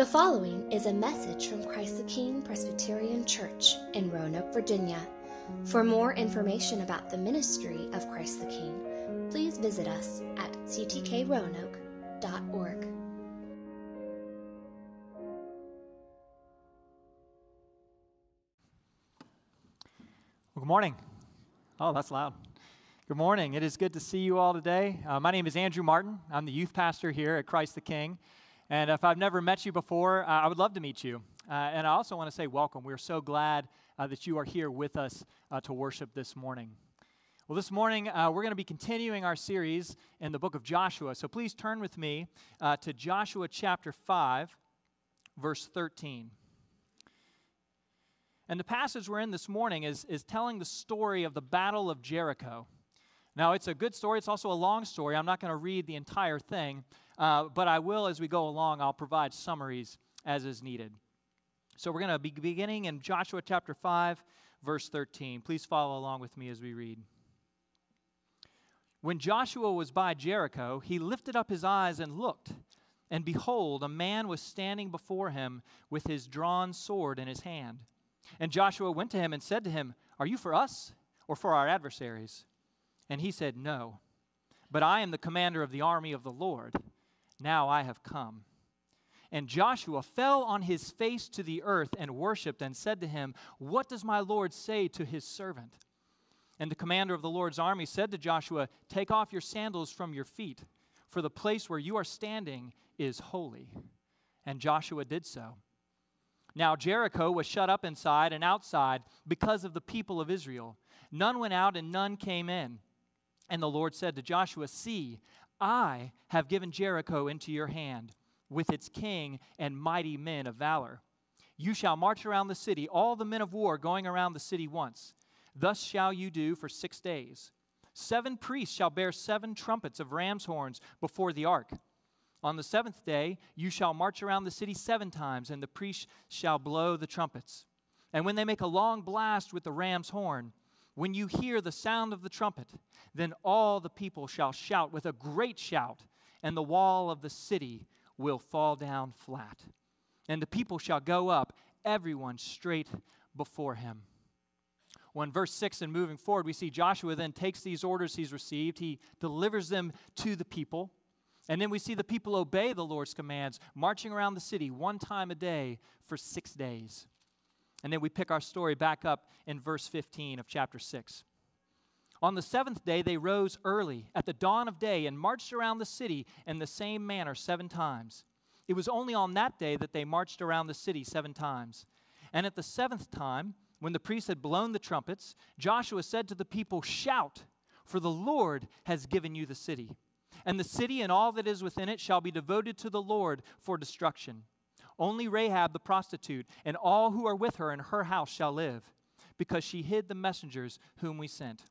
The following is a message from Christ the King Presbyterian Church in Roanoke, Virginia. For more information about the ministry of Christ the King, please visit us at ctkroanoke.org. Well, good morning. Oh, that's loud. Good morning. It is good to see you all today. Uh, my name is Andrew Martin. I'm the youth pastor here at Christ the King. And if I've never met you before, uh, I would love to meet you. Uh, and I also want to say welcome. We're so glad uh, that you are here with us uh, to worship this morning. Well, this morning uh, we're going to be continuing our series in the book of Joshua. So please turn with me uh, to Joshua chapter 5, verse 13. And the passage we're in this morning is, is telling the story of the Battle of Jericho. Now, it's a good story. It's also a long story. I'm not going to read the entire thing, uh, but I will, as we go along, I'll provide summaries as is needed. So we're going to be beginning in Joshua chapter 5, verse 13. Please follow along with me as we read. When Joshua was by Jericho, he lifted up his eyes and looked, and behold, a man was standing before him with his drawn sword in his hand. And Joshua went to him and said to him, Are you for us or for our adversaries? And he said, No, but I am the commander of the army of the Lord. Now I have come. And Joshua fell on his face to the earth and worshiped and said to him, What does my Lord say to his servant? And the commander of the Lord's army said to Joshua, Take off your sandals from your feet, for the place where you are standing is holy. And Joshua did so. Now Jericho was shut up inside and outside because of the people of Israel. None went out and none came in. And the Lord said to Joshua, See, I have given Jericho into your hand, with its king and mighty men of valor. You shall march around the city, all the men of war going around the city once. Thus shall you do for six days. Seven priests shall bear seven trumpets of ram's horns before the ark. On the seventh day, you shall march around the city seven times, and the priests shall blow the trumpets. And when they make a long blast with the ram's horn, when you hear the sound of the trumpet, then all the people shall shout with a great shout, and the wall of the city will fall down flat. And the people shall go up, everyone straight before him. Well, verse 6 and moving forward, we see Joshua then takes these orders he's received, he delivers them to the people. And then we see the people obey the Lord's commands, marching around the city one time a day for six days. And then we pick our story back up in verse 15 of chapter 6. On the seventh day, they rose early at the dawn of day and marched around the city in the same manner seven times. It was only on that day that they marched around the city seven times. And at the seventh time, when the priests had blown the trumpets, Joshua said to the people, Shout, for the Lord has given you the city. And the city and all that is within it shall be devoted to the Lord for destruction. Only Rahab the prostitute and all who are with her in her house shall live, because she hid the messengers whom we sent.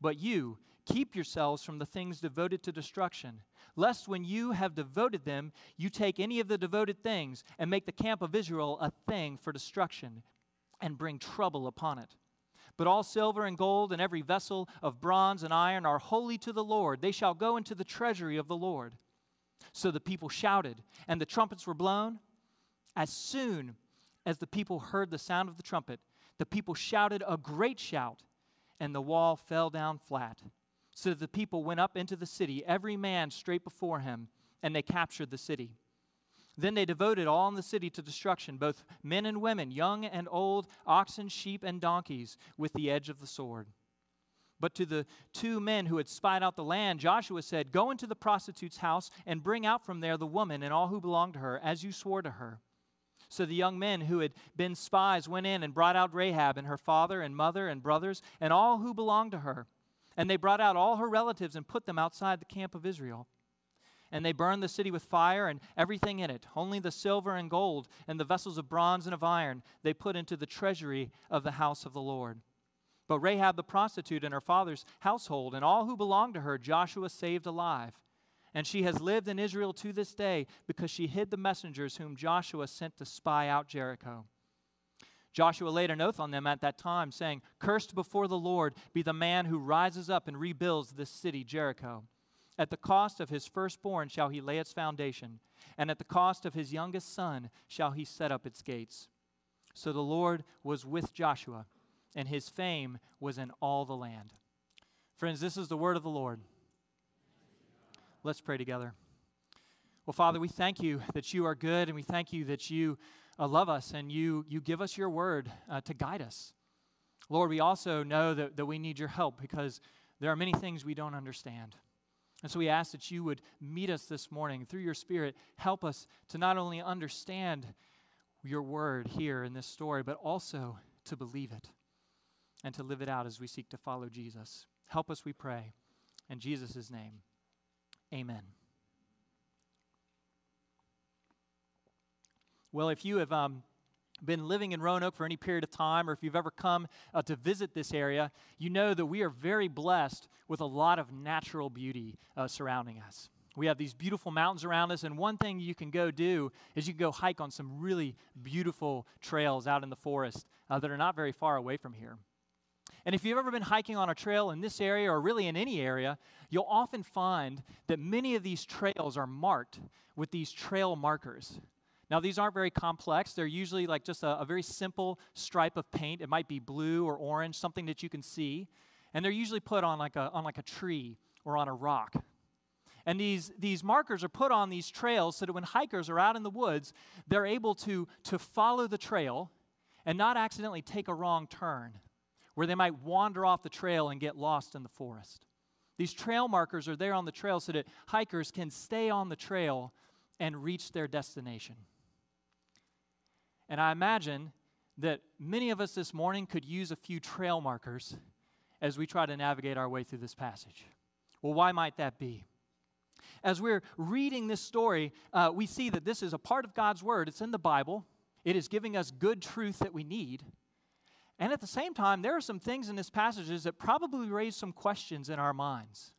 But you, keep yourselves from the things devoted to destruction, lest when you have devoted them, you take any of the devoted things and make the camp of Israel a thing for destruction and bring trouble upon it. But all silver and gold and every vessel of bronze and iron are holy to the Lord. They shall go into the treasury of the Lord. So the people shouted, and the trumpets were blown as soon as the people heard the sound of the trumpet, the people shouted a great shout, and the wall fell down flat. So the people went up into the city, every man straight before him, and they captured the city. Then they devoted all in the city to destruction, both men and women, young and old, oxen, sheep, and donkeys, with the edge of the sword. But to the two men who had spied out the land, Joshua said, Go into the prostitute's house and bring out from there the woman and all who belong to her, as you swore to her. So the young men who had been spies went in and brought out Rahab and her father and mother and brothers and all who belonged to her. And they brought out all her relatives and put them outside the camp of Israel. And they burned the city with fire and everything in it. Only the silver and gold and the vessels of bronze and of iron they put into the treasury of the house of the Lord. But Rahab the prostitute and her father's household and all who belonged to her, Joshua saved alive and she has lived in Israel to this day because she hid the messengers whom Joshua sent to spy out Jericho. Joshua laid an oath on them at that time, saying, Cursed before the Lord be the man who rises up and rebuilds this city, Jericho. At the cost of his firstborn shall he lay its foundation, and at the cost of his youngest son shall he set up its gates. So the Lord was with Joshua, and his fame was in all the land. Friends, this is the word of the Lord. Let's pray together. Well, Father, we thank you that you are good, and we thank you that you uh, love us and you, you give us your word uh, to guide us. Lord, we also know that, that we need your help because there are many things we don't understand. And so we ask that you would meet us this morning through your Spirit. Help us to not only understand your word here in this story, but also to believe it and to live it out as we seek to follow Jesus. Help us, we pray. In Jesus' name, amen. Well, if you have um, been living in Roanoke for any period of time, or if you've ever come uh, to visit this area, you know that we are very blessed with a lot of natural beauty uh, surrounding us. We have these beautiful mountains around us, and one thing you can go do is you can go hike on some really beautiful trails out in the forest uh, that are not very far away from here. And if you've ever been hiking on a trail in this area or really in any area, you'll often find that many of these trails are marked with these trail markers. Now, these aren't very complex. They're usually like just a, a, very simple stripe of paint. It might be blue or orange, something that you can see. And they're usually put on like a, on like a tree or on a rock. And these, these markers are put on these trails so that when hikers are out in the woods, they're able to, to follow the trail and not accidentally take a wrong turn where they might wander off the trail and get lost in the forest. These trail markers are there on the trail so that hikers can stay on the trail and reach their destination. And I imagine that many of us this morning could use a few trail markers as we try to navigate our way through this passage. Well, why might that be? As we're reading this story, uh, we see that this is a part of God's Word. It's in the Bible, it is giving us good truth that we need. And at the same time, there are some things in this passage that probably raise some questions in our minds.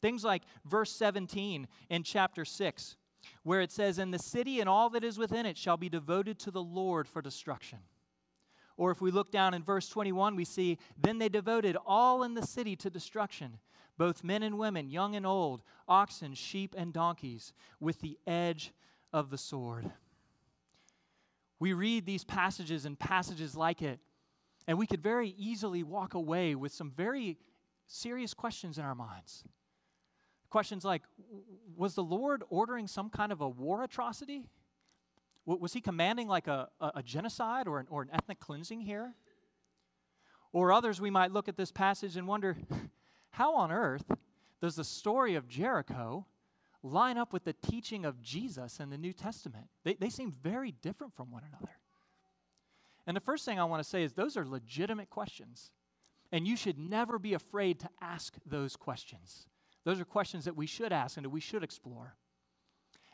Things like verse 17 in chapter 6 where it says, And the city and all that is within it shall be devoted to the Lord for destruction. Or if we look down in verse 21, we see, Then they devoted all in the city to destruction, both men and women, young and old, oxen, sheep, and donkeys, with the edge of the sword. We read these passages and passages like it, and we could very easily walk away with some very serious questions in our minds. Questions like Was the Lord ordering some kind of a war atrocity? Was he commanding like a, a, genocide or an, or an ethnic cleansing here? Or others, we might look at this passage and wonder how on earth does the story of Jericho line up with the teaching of Jesus in the New Testament? They, they seem very different from one another. And the first thing I want to say is those are legitimate questions. And you should never be afraid to ask those questions. Those are questions that we should ask and that we should explore.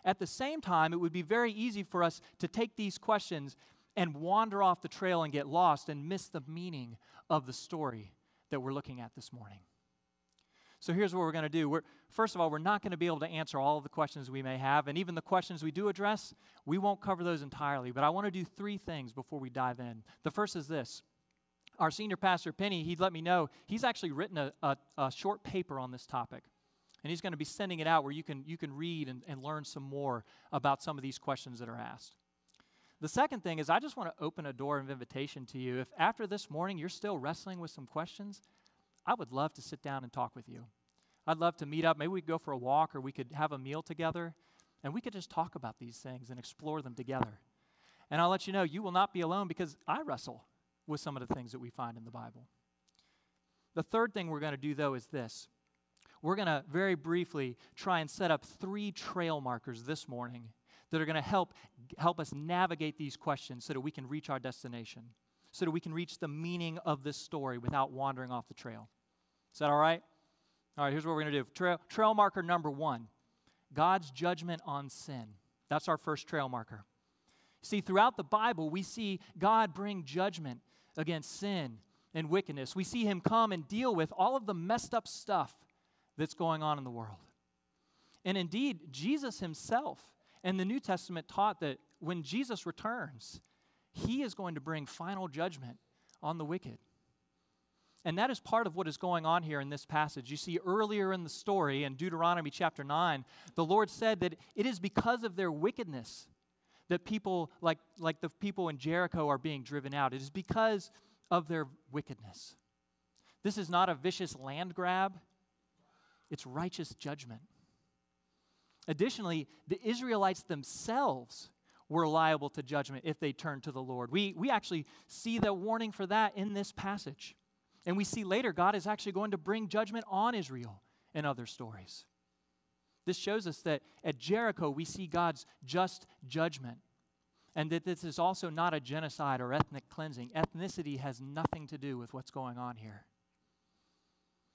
At the same time, it would be very easy for us to take these questions and wander off the trail and get lost and miss the meaning of the story that we're looking at this morning. So here's what we're going to do. We're, first of all, we're not going to be able to answer all of the questions we may have, and even the questions we do address, we won't cover those entirely. But I want to do three things before we dive in. The first is this our senior pastor, Penny, he'd let me know he's actually written a, a, a short paper on this topic. And he's going to be sending it out where you can, you can read and, and learn some more about some of these questions that are asked. The second thing is, I just want to open a door of invitation to you. If after this morning you're still wrestling with some questions, I would love to sit down and talk with you. I'd love to meet up. Maybe we could go for a walk or we could have a meal together and we could just talk about these things and explore them together. And I'll let you know, you will not be alone because I wrestle with some of the things that we find in the Bible. The third thing we're going to do, though, is this we're going to very briefly try and set up three trail markers this morning that are going to help help us navigate these questions so that we can reach our destination so that we can reach the meaning of this story without wandering off the trail is that all right? All right here's what we're going to do. Trail, trail marker number one god's judgment on sin. That's our first trail marker. See throughout the bible we see god bring judgment against sin and wickedness. We see him come and deal with all of the messed up stuff that's going on in the world. And indeed, Jesus himself and the New Testament taught that when Jesus returns, he is going to bring final judgment on the wicked. And that is part of what is going on here in this passage. You see, earlier in the story, in Deuteronomy chapter 9, the Lord said that it is because of their wickedness that people, like, like the people in Jericho, are being driven out. It is because of their wickedness. This is not a vicious land grab, it's righteous judgment. Additionally, the Israelites themselves were liable to judgment if they turned to the Lord. We, we actually see the warning for that in this passage. And we see later God is actually going to bring judgment on Israel in other stories. This shows us that at Jericho we see God's just judgment. And that this is also not a genocide or ethnic cleansing. Ethnicity has nothing to do with what's going on here.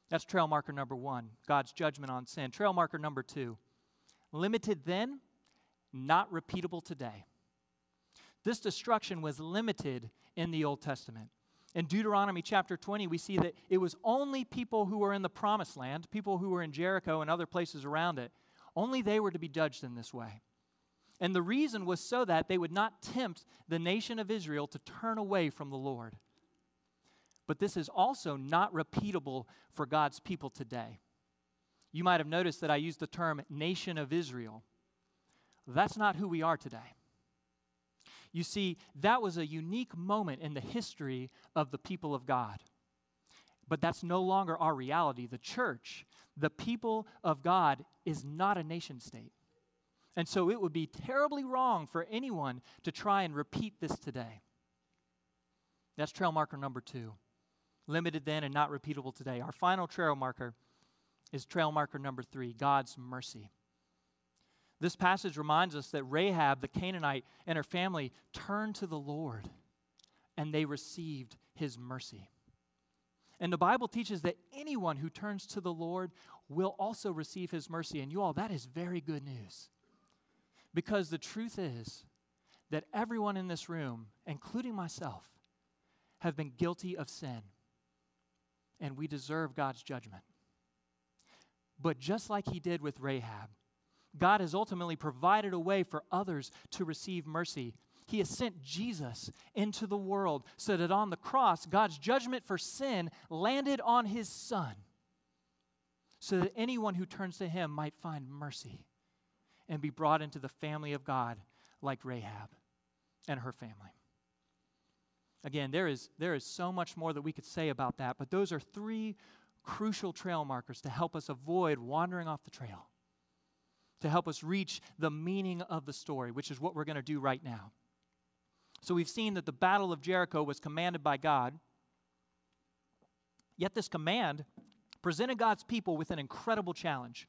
That's trail marker number one God's judgment on sin. Trail marker number two limited then, not repeatable today. This destruction was limited in the Old Testament. In Deuteronomy chapter 20, we see that it was only people who were in the promised land, people who were in Jericho and other places around it, only they were to be judged in this way. And the reason was so that they would not tempt the nation of Israel to turn away from the Lord. But this is also not repeatable for God's people today. You might have noticed that I used the term nation of Israel. That's not who we are today. You see, that was a unique moment in the history of the people of God. But that's no longer our reality. The church, the people of God, is not a nation state. And so it would be terribly wrong for anyone to try and repeat this today. That's trail marker number two. Limited then and not repeatable today. Our final trail marker is trail marker number three God's mercy. This passage reminds us that Rahab, the Canaanite, and her family turned to the Lord and they received his mercy. And the Bible teaches that anyone who turns to the Lord will also receive his mercy. And you all, that is very good news. Because the truth is that everyone in this room, including myself, have been guilty of sin. And we deserve God's judgment. But just like he did with Rahab, God has ultimately provided a way for others to receive mercy. He has sent Jesus into the world so that on the cross, God's judgment for sin landed on his Son, so that anyone who turns to him might find mercy and be brought into the family of God like Rahab and her family. Again, there is, there is so much more that we could say about that, but those are three crucial trail markers to help us avoid wandering off the trail to help us reach the meaning of the story, which is what we're going to do right now. So we've seen that the Battle of Jericho was commanded by God. Yet this command presented God's people with an incredible challenge.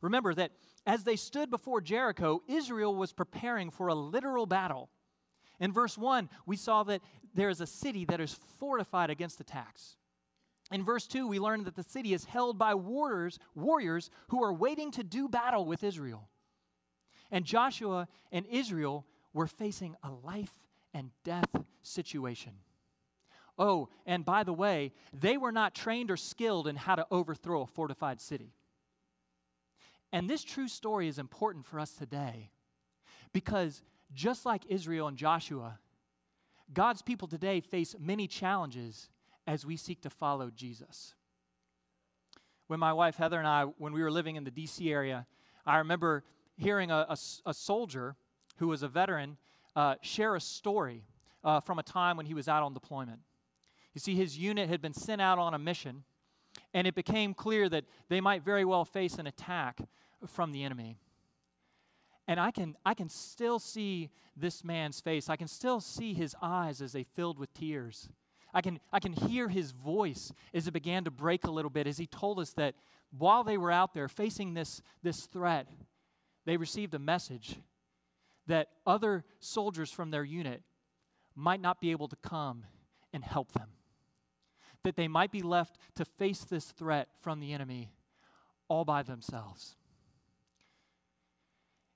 Remember that as they stood before Jericho, Israel was preparing for a literal battle. In verse 1, we saw that there is a city that is fortified against attacks. In verse 2, we learn that the city is held by warriors, warriors who are waiting to do battle with Israel. And Joshua and Israel were facing a life and death situation. Oh, and by the way, they were not trained or skilled in how to overthrow a fortified city. And this true story is important for us today because just like Israel and Joshua, God's people today face many challenges as we seek to follow Jesus. When my wife Heather and I, when we were living in the DC area, I remember hearing a, a, a soldier who was a veteran uh, share a story uh, from a time when he was out on deployment. You see, his unit had been sent out on a mission, and it became clear that they might very well face an attack from the enemy. And I can, I can still see this man's face. I can still see his eyes as they filled with tears. I can, I can hear his voice as it began to break a little bit as he told us that while they were out there facing this, this threat, they received a message that other soldiers from their unit might not be able to come and help them. That they might be left to face this threat from the enemy all by themselves.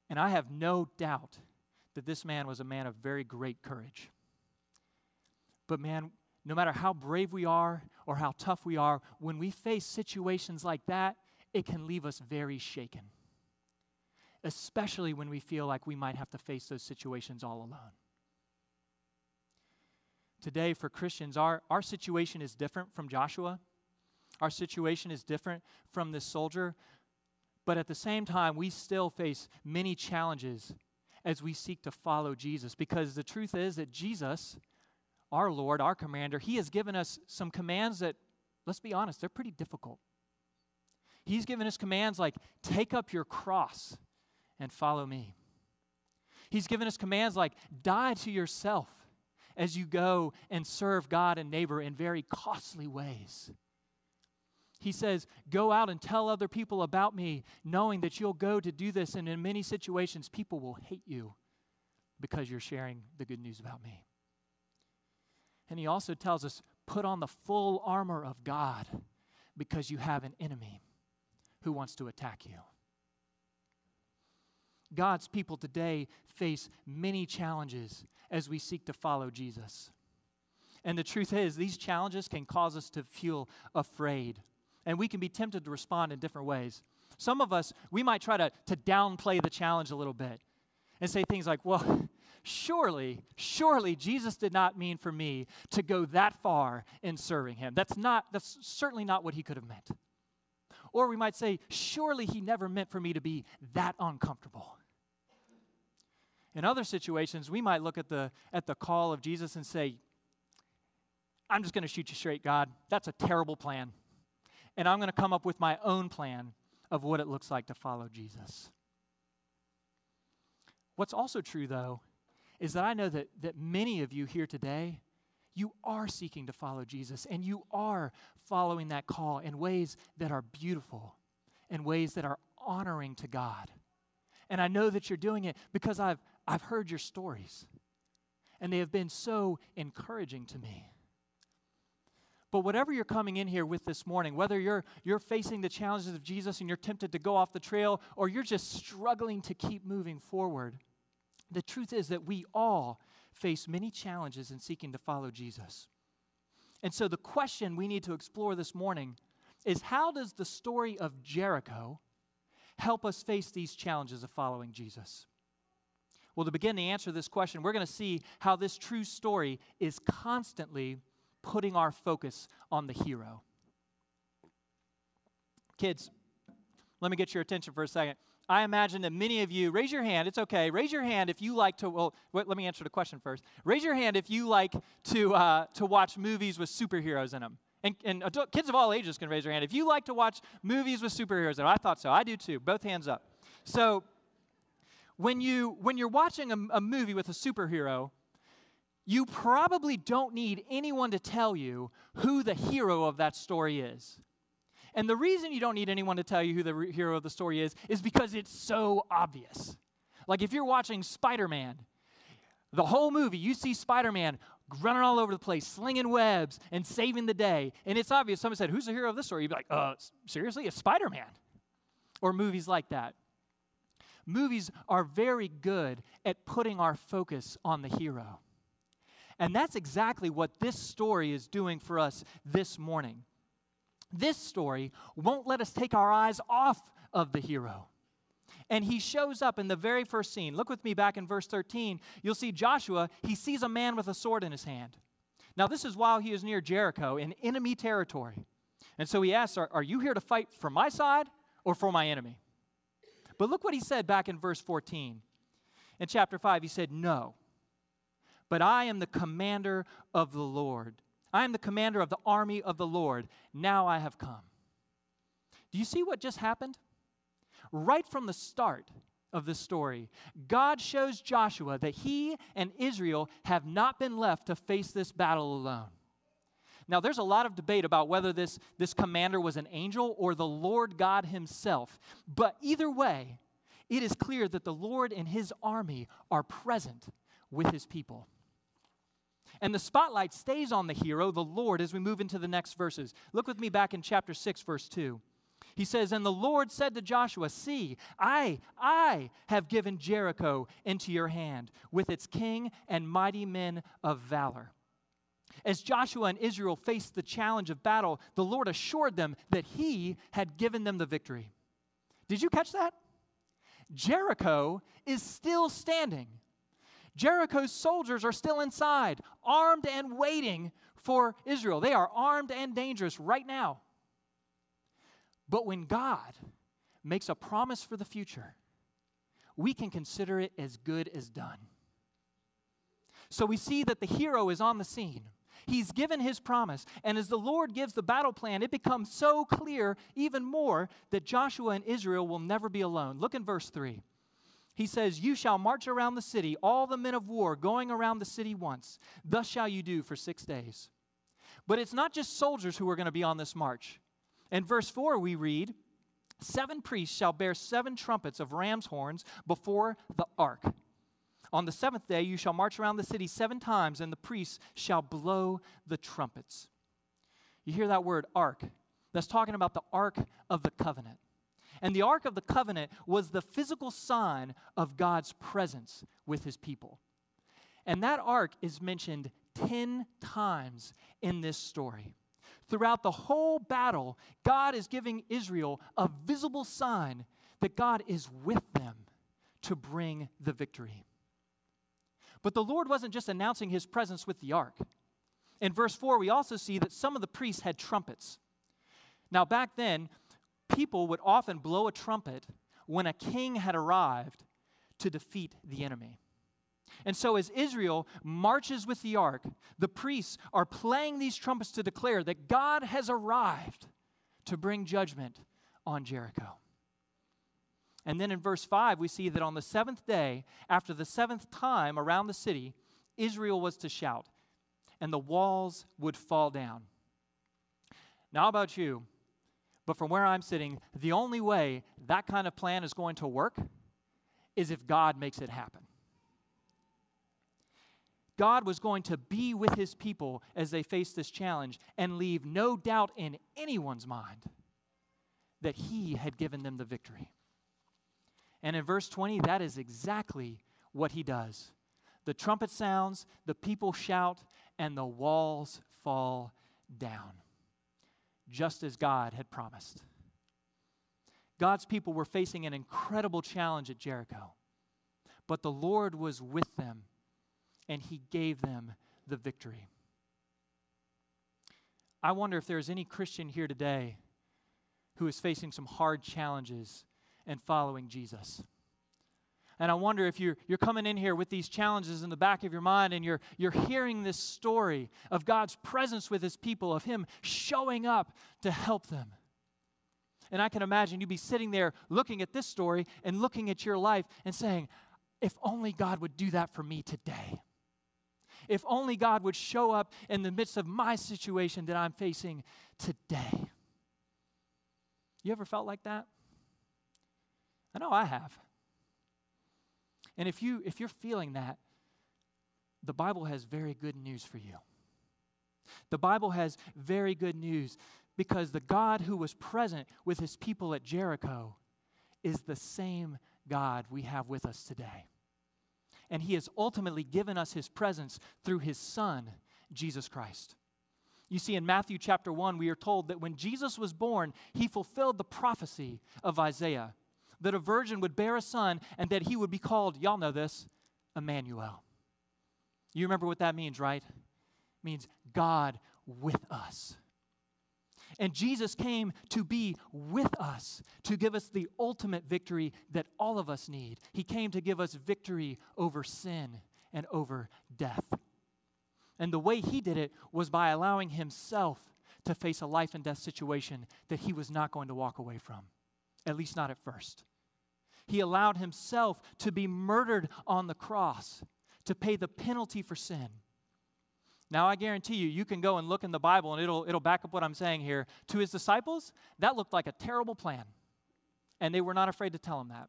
And I have no doubt that this man was a man of very great courage. But man, no matter how brave we are or how tough we are, when we face situations like that, it can leave us very shaken. Especially when we feel like we might have to face those situations all alone. today for Christians, our, our situation is different from Joshua. Our situation is different from this soldier. But at the same time, we still face many challenges as we seek to follow Jesus. Because the truth is that Jesus, our Lord, our commander, He has given us some commands that, let's be honest, they're pretty difficult. He's given us commands like take up your cross and follow me. He's given us commands like die to yourself as you go and serve God and neighbor in very costly ways. He says, Go out and tell other people about me, knowing that you'll go to do this. And in many situations, people will hate you because you're sharing the good news about me. And he also tells us, Put on the full armor of God because you have an enemy who wants to attack you. God's people today face many challenges as we seek to follow Jesus. And the truth is, these challenges can cause us to feel afraid and we can be tempted to respond in different ways. Some of us, we might try to, to downplay the challenge a little bit and say things like, well, surely, surely Jesus did not mean for me to go that far in serving him. That's not, that's certainly not what he could have meant. Or we might say, surely he never meant for me to be that uncomfortable. In other situations, we might look at the, at the call of Jesus and say, I'm just going to shoot you straight, God. That's a terrible plan and I'm going to come up with my own plan of what it looks like to follow Jesus. What's also true, though, is that I know that, that many of you here today, you are seeking to follow Jesus, and you are following that call in ways that are beautiful, in ways that are honoring to God. And I know that you're doing it because I've, I've heard your stories, and they have been so encouraging to me. But whatever you're coming in here with this morning, whether you're, you're facing the challenges of Jesus and you're tempted to go off the trail, or you're just struggling to keep moving forward, the truth is that we all face many challenges in seeking to follow Jesus. And so the question we need to explore this morning is how does the story of Jericho help us face these challenges of following Jesus? Well, to begin to answer this question, we're going to see how this true story is constantly putting our focus on the hero. Kids, let me get your attention for a second. I imagine that many of you, raise your hand, it's okay. Raise your hand if you like to, well, wait, let me answer the question first. Raise your hand if you like to, uh, to watch movies with superheroes in them. And, and adult, kids of all ages can raise their hand. If you like to watch movies with superheroes in them, I thought so. I do too. Both hands up. So, when, you, when you're watching a, a movie with a superhero, you probably don't need anyone to tell you who the hero of that story is. And the reason you don't need anyone to tell you who the re- hero of the story is is because it's so obvious. Like if you're watching Spider Man, the whole movie, you see Spider Man running all over the place, slinging webs and saving the day. And it's obvious. Someone said, Who's the hero of this story? You'd be like, Uh, seriously? It's Spider Man. Or movies like that. Movies are very good at putting our focus on the hero. And that's exactly what this story is doing for us this morning. This story won't let us take our eyes off of the hero. And he shows up in the very first scene. Look with me back in verse 13. You'll see Joshua, he sees a man with a sword in his hand. Now, this is while he is near Jericho in enemy territory. And so he asks, Are, are you here to fight for my side or for my enemy? But look what he said back in verse 14. In chapter 5, he said, No but I am the commander of the Lord. I am the commander of the army of the Lord. Now I have come. Do you see what just happened? Right from the start of this story, God shows Joshua that he and Israel have not been left to face this battle alone. Now, there's a lot of debate about whether this, this commander was an angel or the Lord God himself. But either way, it is clear that the Lord and his army are present with his people. And the spotlight stays on the hero, the Lord, as we move into the next verses. Look with me back in chapter 6, verse 2. He says, And the Lord said to Joshua, See, I, I have given Jericho into your hand, with its king and mighty men of valor. As Joshua and Israel faced the challenge of battle, the Lord assured them that He had given them the victory. Did you catch that? Jericho is still standing. Jericho's soldiers are still inside, armed and waiting for Israel. They are armed and dangerous right now. But when God makes a promise for the future, we can consider it as good as done. So we see that the hero is on the scene. He's given his promise. And as the Lord gives the battle plan, it becomes so clear even more that Joshua and Israel will never be alone. Look in verse 3. He says, You shall march around the city, all the men of war going around the city once. Thus shall you do for six days. But it's not just soldiers who are going to be on this march. In verse 4, we read, Seven priests shall bear seven trumpets of ram's horns before the ark. On the seventh day, you shall march around the city seven times, and the priests shall blow the trumpets. You hear that word, ark? That's talking about the ark of the covenant. And the ark of the covenant was the physical sign of God's presence with his people. And that ark is mentioned 10 times in this story. Throughout the whole battle, God is giving Israel a visible sign that God is with them to bring the victory. But the Lord wasn't just announcing his presence with the ark. In verse 4, we also see that some of the priests had trumpets. Now, back then, people would often blow a trumpet when a king had arrived to defeat the enemy. And so, as Israel marches with the ark, the priests are playing these trumpets to declare that God has arrived to bring judgment on Jericho. And then in verse 5, we see that on the seventh day, after the seventh time around the city, Israel was to shout, and the walls would fall down. Now, about you? But from where I'm sitting, the only way that kind of plan is going to work is if God makes it happen. God was going to be with his people as they face this challenge and leave no doubt in anyone's mind that he had given them the victory. And in verse 20, that is exactly what he does. The trumpet sounds, the people shout, and the walls fall down, just as God had promised. God's people were facing an incredible challenge at Jericho, but the Lord was with them and he gave them the victory. I wonder if there's any Christian here today who is facing some hard challenges and following Jesus. And I wonder if you're, you're coming in here with these challenges in the back of your mind and you're, you're hearing this story of God's presence with his people, of him showing up to help them. And I can imagine you'd be sitting there looking at this story and looking at your life and saying, if only God would do that for me today. If only God would show up in the midst of my situation that I'm facing today. You ever felt like that? I know I have. And if you if you're feeling that, the Bible has very good news for you. The Bible has very good news because the God who was present with his people at Jericho is the same God we have with us today and He has ultimately given us His presence through His Son, Jesus Christ. You see, in Matthew chapter 1, we are told that when Jesus was born, He fulfilled the prophecy of Isaiah that a virgin would bear a son and that He would be called, y'all know this, Emmanuel. You remember what that means, right? It means God with us. And Jesus came to be with us, to give us the ultimate victory that all of us need. He came to give us victory over sin and over death. And the way he did it was by allowing himself to face a life and death situation that he was not going to walk away from, at least not at first. He allowed himself to be murdered on the cross to pay the penalty for sin now, I guarantee you, you can go and look in the Bible and it'll, it'll back up what I'm saying here. To his disciples, that looked like a terrible plan. And they were not afraid to tell him that.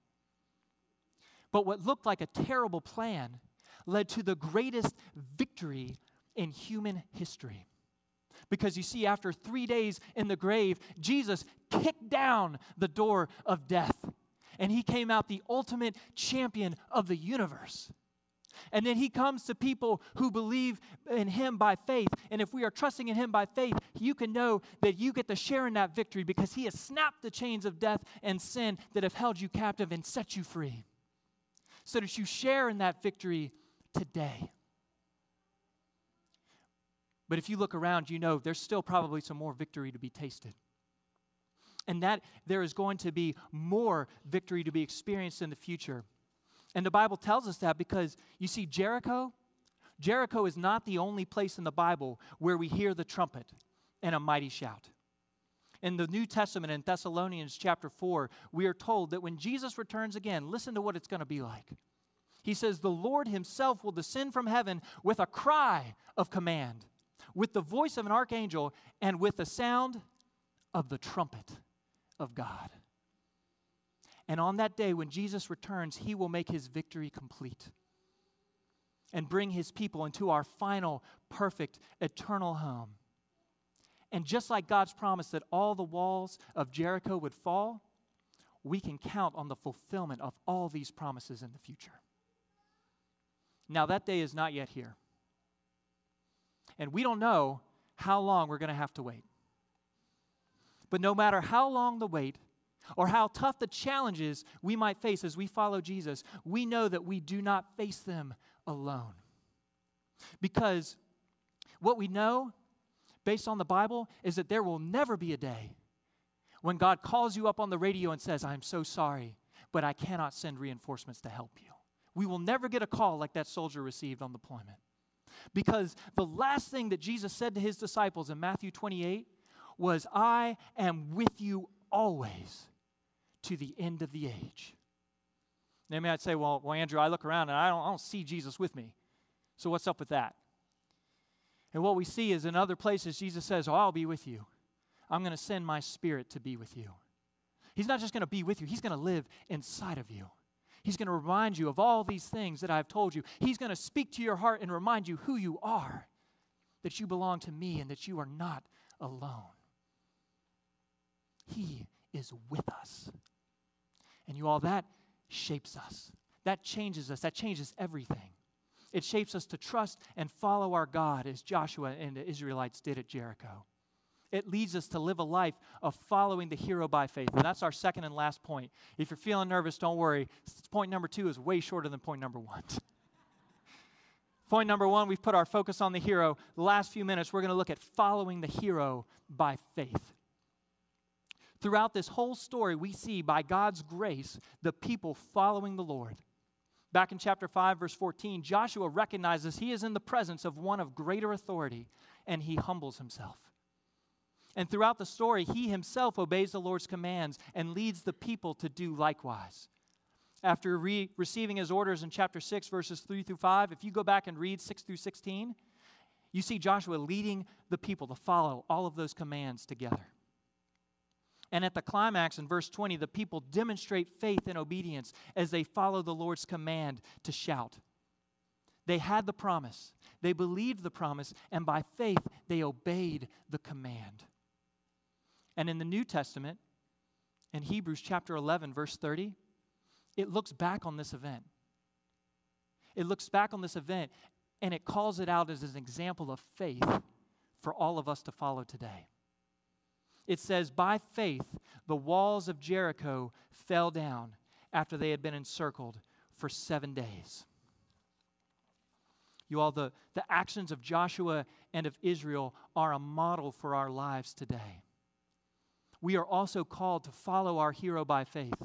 But what looked like a terrible plan led to the greatest victory in human history. Because you see, after three days in the grave, Jesus kicked down the door of death. And he came out the ultimate champion of the universe. And then he comes to people who believe in him by faith. And if we are trusting in him by faith, you can know that you get to share in that victory because he has snapped the chains of death and sin that have held you captive and set you free. So that you share in that victory today. But if you look around, you know there's still probably some more victory to be tasted. And that there is going to be more victory to be experienced in the future. And the Bible tells us that because you see, Jericho, Jericho is not the only place in the Bible where we hear the trumpet and a mighty shout. In the New Testament, in Thessalonians chapter 4, we are told that when Jesus returns again, listen to what it's going to be like. He says, The Lord Himself will descend from heaven with a cry of command, with the voice of an archangel, and with the sound of the trumpet of God. And on that day, when Jesus returns, He will make His victory complete and bring His people into our final, perfect, eternal home. And just like God's promise that all the walls of Jericho would fall, we can count on the fulfillment of all these promises in the future. Now, that day is not yet here. And we don't know how long we're going to have to wait. But no matter how long the wait or how tough the challenges we might face as we follow Jesus, we know that we do not face them alone. Because what we know based on the Bible is that there will never be a day when God calls you up on the radio and says, I'm so sorry, but I cannot send reinforcements to help you. We will never get a call like that soldier received on deployment. Because the last thing that Jesus said to his disciples in Matthew 28 was, I am with you always to the end of the age. Now, may I'd say, well, well, Andrew, I look around and I don't, I don't see Jesus with me. So what's up with that? And what we see is in other places, Jesus says, Oh, I'll be with you. I'm going to send my spirit to be with you. He's not just going to be with you, He's going to live inside of you. He's going to remind you of all these things that I've told you. He's going to speak to your heart and remind you who you are, that you belong to me, and that you are not alone. He is with us. And you all, that shapes us. That changes us. That changes everything. It shapes us to trust and follow our God as Joshua and the Israelites did at Jericho. It leads us to live a life of following the hero by faith. And that's our second and last point. If you're feeling nervous, don't worry. Point number two is way shorter than point number one. point number one, we've put our focus on the hero. The last few minutes, we're going to look at following the hero by faith. Throughout this whole story, we see by God's grace the people following the Lord. Back in chapter 5, verse 14, Joshua recognizes he is in the presence of one of greater authority and he humbles himself. And throughout the story, he himself obeys the Lord's commands and leads the people to do likewise. After re- receiving his orders in chapter 6, verses 3 through 5, if you go back and read 6 through 16, you see Joshua leading the people to follow all of those commands together. And at the climax in verse 20, the people demonstrate faith and obedience as they follow the Lord's command to shout. They had the promise, they believed the promise, and by faith they obeyed the command. And in the New Testament, in Hebrews chapter 11, verse 30, it looks back on this event. It looks back on this event and it calls it out as an example of faith for all of us to follow today it says, By faith, the walls of Jericho fell down after they had been encircled for seven days. You all, the, the actions of Joshua and of Israel are a model for our lives today. We are also called to follow our hero by faith.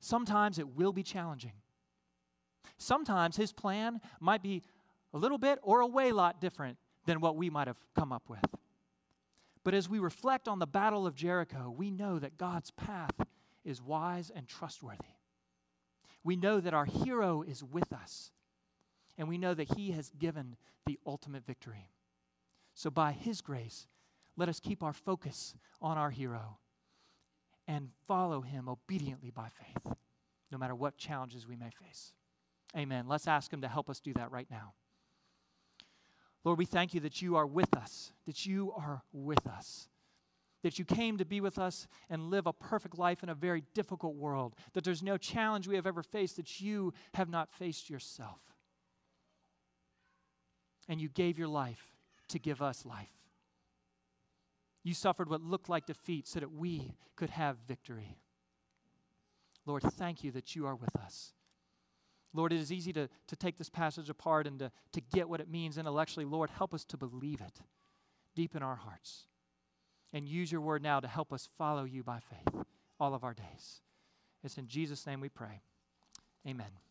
Sometimes it will be challenging. Sometimes his plan might be a little bit or a way lot different than what we might have come up with. But as we reflect on the Battle of Jericho, we know that God's path is wise and trustworthy. We know that our hero is with us, and we know that he has given the ultimate victory. So, by his grace, let us keep our focus on our hero and follow him obediently by faith, no matter what challenges we may face. Amen. Let's ask him to help us do that right now. Lord, we thank you that you are with us, that you are with us, that you came to be with us and live a perfect life in a very difficult world, that there's no challenge we have ever faced that you have not faced yourself. And you gave your life to give us life. You suffered what looked like defeat so that we could have victory. Lord, thank you that you are with us. Lord, it is easy to, to take this passage apart and to, to get what it means intellectually. Lord, help us to believe it deep in our hearts. And use your word now to help us follow you by faith all of our days. It's in Jesus' name we pray. Amen.